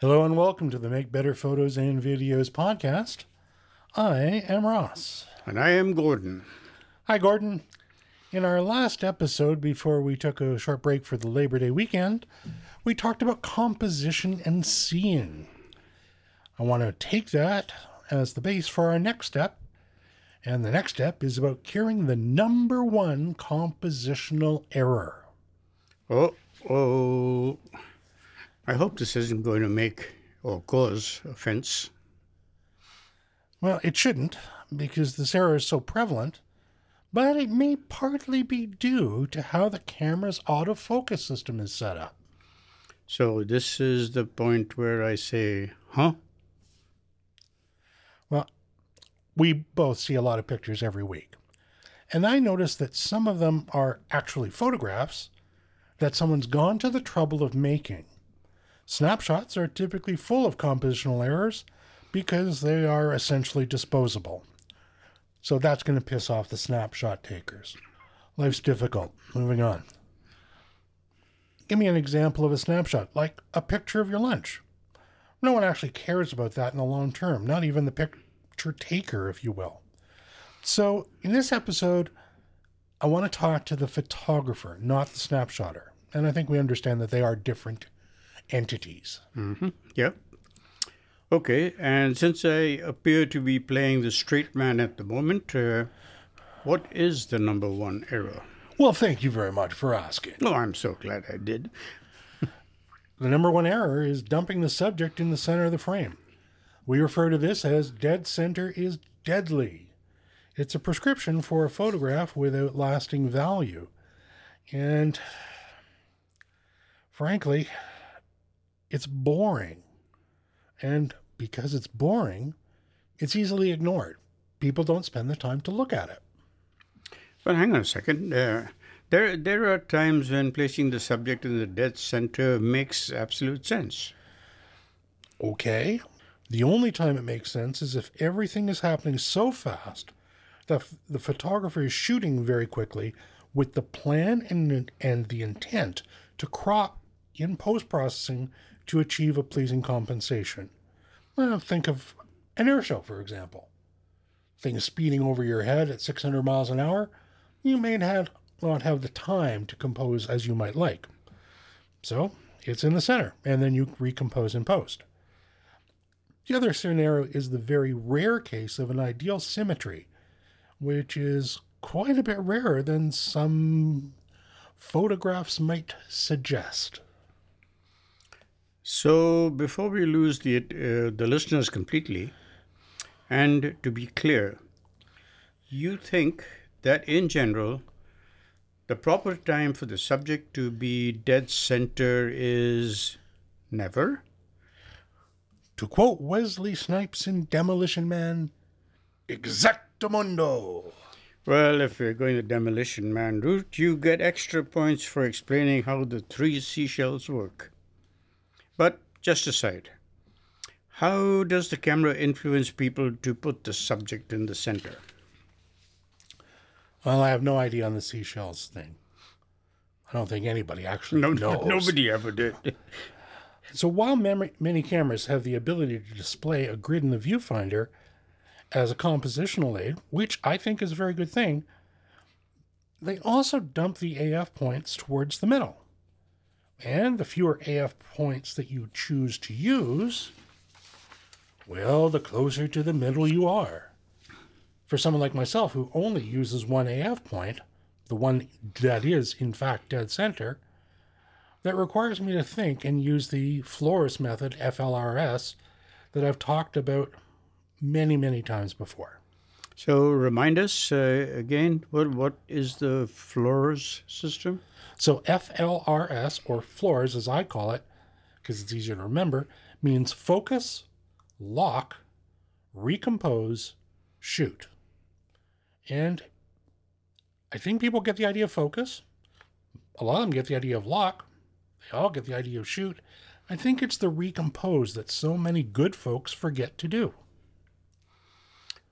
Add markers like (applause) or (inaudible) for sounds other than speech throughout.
Hello and welcome to the Make Better Photos and Videos podcast. I am Ross. And I am Gordon. Hi, Gordon. In our last episode, before we took a short break for the Labor Day weekend, we talked about composition and seeing. I want to take that as the base for our next step. And the next step is about curing the number one compositional error. Oh, oh. I hope this isn't going to make or cause offense. Well, it shouldn't, because this error is so prevalent, but it may partly be due to how the camera's autofocus system is set up. So, this is the point where I say, huh? Well, we both see a lot of pictures every week. And I notice that some of them are actually photographs that someone's gone to the trouble of making. Snapshots are typically full of compositional errors because they are essentially disposable. So that's going to piss off the snapshot takers. Life's difficult. Moving on. Give me an example of a snapshot, like a picture of your lunch. No one actually cares about that in the long term, not even the picture taker, if you will. So, in this episode, I want to talk to the photographer, not the snapshotter. And I think we understand that they are different entities. Mm-hmm. Yep. Okay, and since I appear to be playing the straight man at the moment, uh, what is the number one error? Well, thank you very much for asking. Oh, I'm so glad I did. (laughs) the number one error is dumping the subject in the center of the frame. We refer to this as dead center is deadly. It's a prescription for a photograph without lasting value. And frankly, it's boring. And because it's boring, it's easily ignored. People don't spend the time to look at it. But hang on a second. Uh, there, there are times when placing the subject in the dead center makes absolute sense. Okay. The only time it makes sense is if everything is happening so fast that the photographer is shooting very quickly with the plan and, and the intent to crop in post processing to achieve a pleasing compensation. Well, think of an air show, for example. Things speeding over your head at 600 miles an hour, you may not have the time to compose as you might like. So it's in the center, and then you recompose in post. The other scenario is the very rare case of an ideal symmetry, which is quite a bit rarer than some photographs might suggest. So, before we lose the, uh, the listeners completely, and to be clear, you think that in general, the proper time for the subject to be dead center is never? To quote Wesley Snipes in Demolition Man, exactamundo. Well, if you're going the Demolition Man route, you get extra points for explaining how the three seashells work. But just aside, how does the camera influence people to put the subject in the center? Well, I have no idea on the seashells thing. I don't think anybody actually no, (laughs) knows. Nobody ever did. so while memory, many cameras have the ability to display a grid in the viewfinder as a compositional aid, which I think is a very good thing, they also dump the AF points towards the middle. And the fewer AF points that you choose to use, well, the closer to the middle you are. For someone like myself who only uses one AF point, the one that is, in fact, dead center, that requires me to think and use the Flores method, FLRS, that I've talked about many, many times before. So remind us uh, again, what, what is the Flores system? So FLRS, or Flores as I call it, because it's easier to remember, means focus, lock, recompose, shoot. And I think people get the idea of focus. A lot of them get the idea of lock. They all get the idea of shoot. I think it's the recompose that so many good folks forget to do.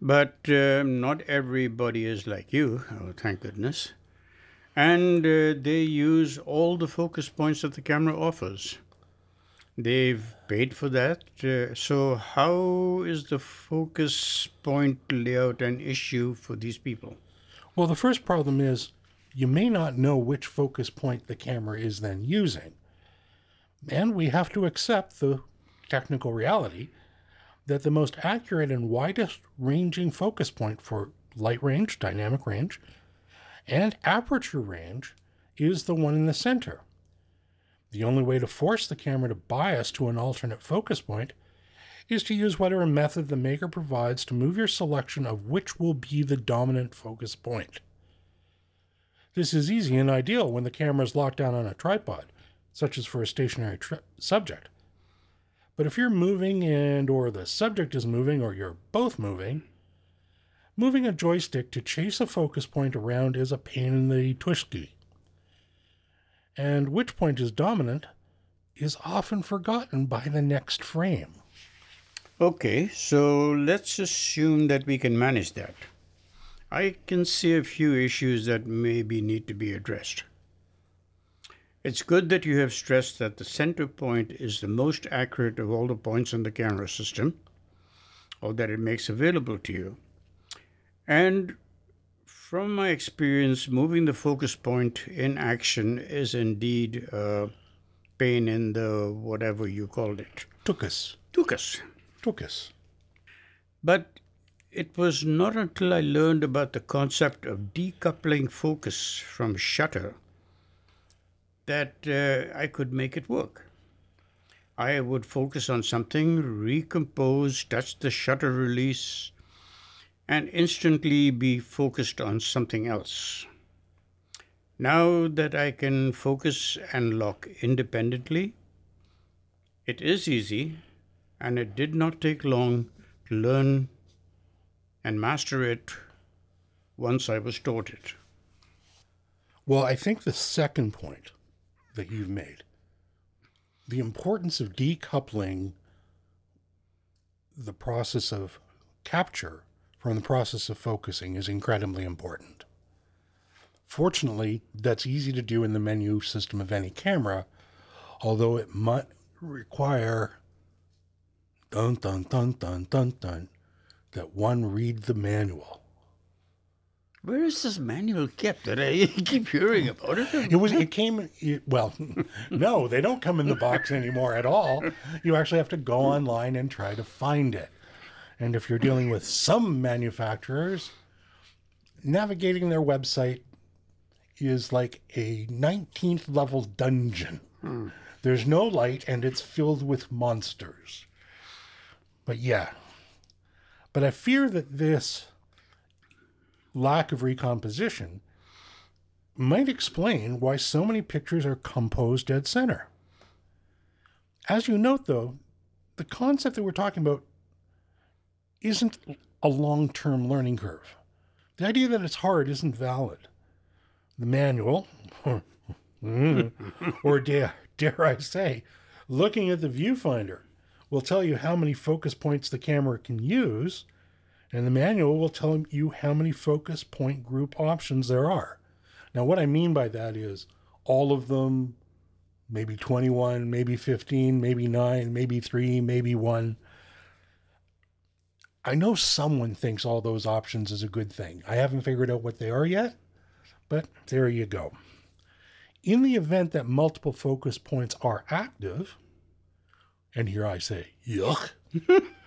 But uh, not everybody is like you, oh, thank goodness and uh, they use all the focus points that the camera offers. They've paid for that. Uh, so, how is the focus point layout an issue for these people? Well, the first problem is you may not know which focus point the camera is then using. And we have to accept the technical reality that the most accurate and widest ranging focus point for light range, dynamic range, and aperture range is the one in the center. The only way to force the camera to bias to an alternate focus point is to use whatever method the maker provides to move your selection of which will be the dominant focus point. This is easy and ideal when the camera is locked down on a tripod, such as for a stationary tri- subject. But if you're moving and or the subject is moving or you're both moving, moving a joystick to chase a focus point around is a pain in the tushki and which point is dominant is often forgotten by the next frame. Okay, so let's assume that we can manage that. I can see a few issues that maybe need to be addressed. It's good that you have stressed that the center point is the most accurate of all the points in the camera system, or that it makes available to you. And from my experience, moving the focus point in action is indeed a pain in the whatever you called it. Tuchus. Tuchus. Tuchus. But it was not until I learned about the concept of decoupling focus from shutter that uh, I could make it work. I would focus on something, recompose, touch the shutter release, and instantly be focused on something else. Now that I can focus and lock independently, it is easy and it did not take long to learn and master it once I was taught it. Well, I think the second point that you've made, the importance of decoupling the process of capture from the process of focusing is incredibly important. Fortunately, that's easy to do in the menu system of any camera, although it might require dun dun dun dun dun dun that one read the manual. Where is this manual kept that I (laughs) keep hearing about it? It was. It came. Well, (laughs) no, they don't come in the box anymore at all. You actually have to go online and try to find it. And if you're dealing with some manufacturers, navigating their website is like a 19th level dungeon. Hmm. There's no light and it's filled with monsters. But yeah. But I fear that this lack of recomposition might explain why so many pictures are composed dead center. As you note, though, the concept that we're talking about isn't a long term learning curve. The idea that it's hard isn't valid. The manual, (laughs) or dare, dare I say, looking at the viewfinder, will tell you how many focus points the camera can use, and the manual will tell you how many focus point group options there are. Now, what I mean by that is all of them, maybe 21, maybe 15, maybe 9, maybe 3, maybe 1. I know someone thinks all those options is a good thing. I haven't figured out what they are yet, but there you go. In the event that multiple focus points are active, and here I say, yuck, (laughs)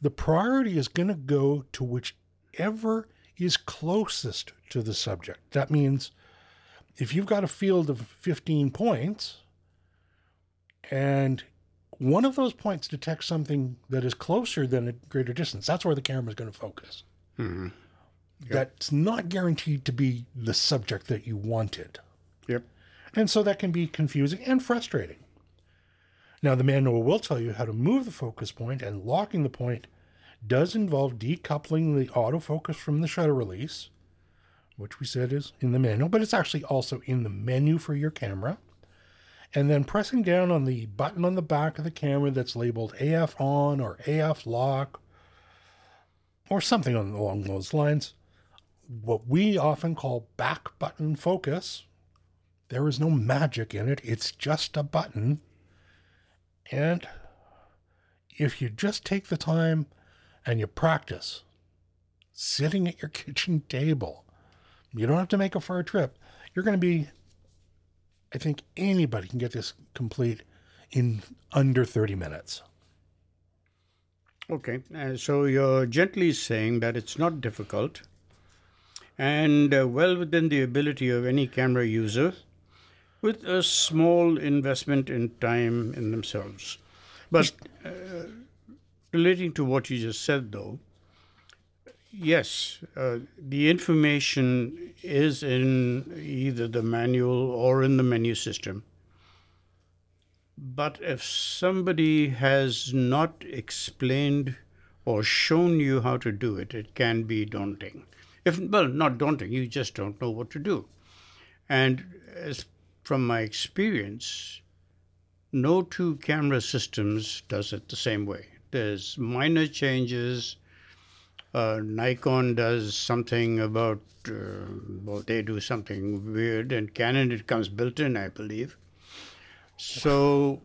the priority is going to go to whichever is closest to the subject. That means if you've got a field of 15 points and one of those points detects something that is closer than a greater distance. That's where the camera is going to focus. Mm-hmm. Yep. That's not guaranteed to be the subject that you wanted. Yep. And so that can be confusing and frustrating. Now, the manual will tell you how to move the focus point, and locking the point does involve decoupling the autofocus from the shutter release, which we said is in the manual, but it's actually also in the menu for your camera and then pressing down on the button on the back of the camera that's labeled AF on or AF lock or something along those lines. What we often call back button focus. There is no magic in it, it's just a button. And if you just take the time and you practice sitting at your (laughs) kitchen table, you don't have to make a far trip. You're going to be, I think anybody can get this complete in under 30 minutes. Okay, uh, so you're gently saying that it's not difficult and uh, well within the ability of any camera user with a small investment in time in themselves. But uh, relating to what you just said, though, yes, uh, the information is in either the manual or in the menu system. But if somebody has not explained or shown you how to do it, it can be daunting. If well, not daunting, you just don't know what to do. And as from my experience, no two camera systems does it the same way. There's minor changes. Uh, Nikon does something about, uh, well, they do something weird, and Canon it comes built in, I believe. So,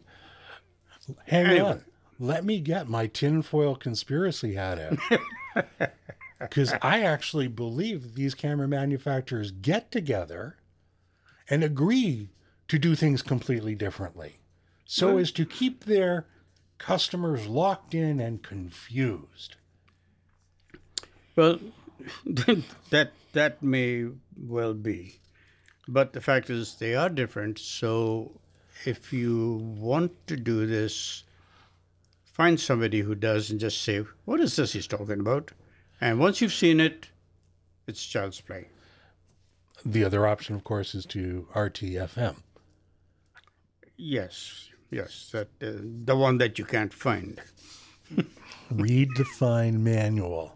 Hang Anyway. on. Let me get my tinfoil conspiracy hat out. (laughs) Because I actually believe these camera manufacturers get together and agree to do things completely differently so as to keep their customers locked in and confused. well, (laughs) that that may well be, but the fact is they are different. So, if you want to do this, find somebody who does and just say, "What is this he's talking about?" And once you've seen it, it's child's play. The other option, of course, is to RTFM. Yes, yes, that uh, the one that you can't find. (laughs) Read the fine manual.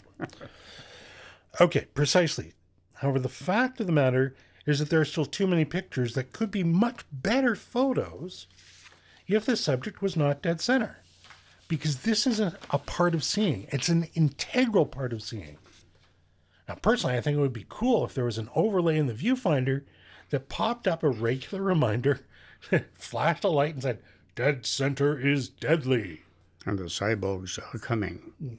Okay, precisely. However, the fact of the matter is that there are still too many pictures that could be much better photos if the subject was not dead center. Because this is a, a part of seeing, it's an integral part of seeing. Now, personally, I think it would be cool if there was an overlay in the viewfinder that popped up a regular reminder, (laughs) flashed a light, and said, Dead center is deadly. And the cyborgs are coming.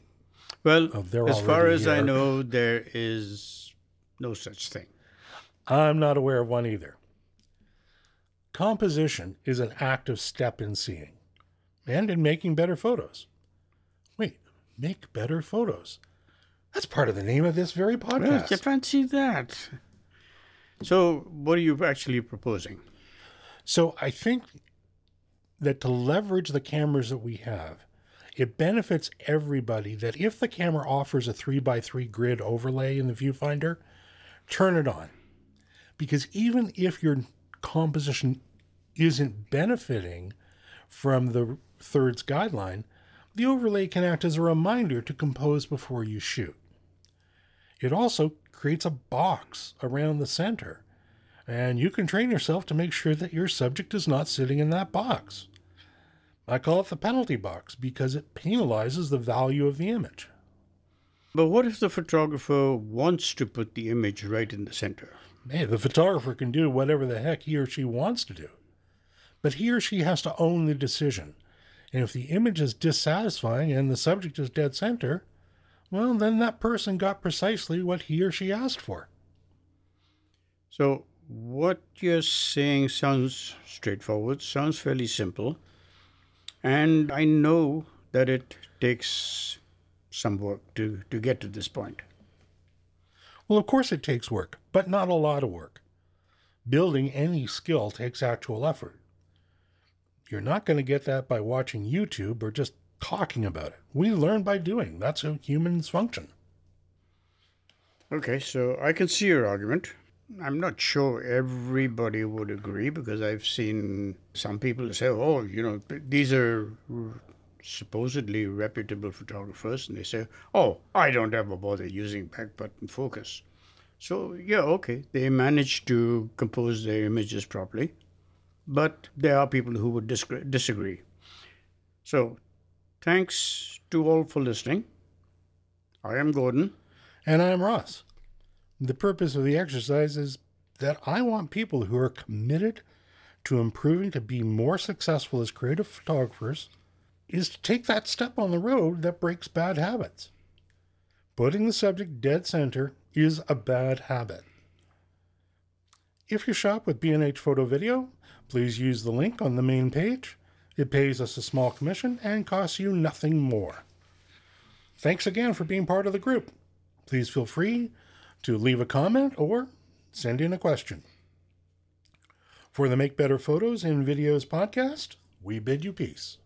Well, Oh, as far as I know, there is no such thing. I'm not aware of one either. Composition is an active step in seeing and in making better photos. Wait, make better photos. That's part of the name of this very podcast. you fancy that. So, what are you actually proposing? So I think that to leverage the cameras that we have, it benefits everybody that if the camera offers a three by three grid overlay in the viewfinder, turn it on. Because even if your composition isn't benefiting from the thirds guideline, the overlay can act as a reminder to compose before you shoot. It also creates a box around the center and you can train yourself to make sure that your subject is not sitting in that box. I call it the penalty box because it penalizes the value of the image. But what if the photographer wants to put the image right in the center? Hey, the photographer can do whatever the heck he or she wants to do, but he or she has to own the decision. And if the image is dissatisfying and the subject is dead center, well, then that person got precisely what he or she asked for. So, what you're saying sounds straightforward, sounds fairly simple, and I know that it takes some work to, to get to this point. Well, of course it takes work, but not a lot of work. Building any skill takes actual effort. You're not going to get that by watching YouTube or just talking about it. We learn by doing. That's how humans function. Okay, so I can see your argument. I'm not sure everybody would agree because I've seen some people say, oh, you know, these are supposedly reputable photographers, and they say, oh, I don't ever bother using back button focus. So, yeah, okay, they managed to compose their images properly, but there are people who would disagree. So, thanks to all for listening. I am Gordon. And I'm Ross. The purpose of the exercise is that I want people who are committed to improving to be more successful as creative photographers is to take that step on the road that breaks bad habits. Putting the subject dead center is a bad habit. If you shop with B&H Photo Video, please use the link on the main page. It pays us a small commission and costs you nothing more. Thanks again for being part of the group. Please feel free to leave a comment or send in a question. For the Make Better Photos and Videos podcast, we bid you peace.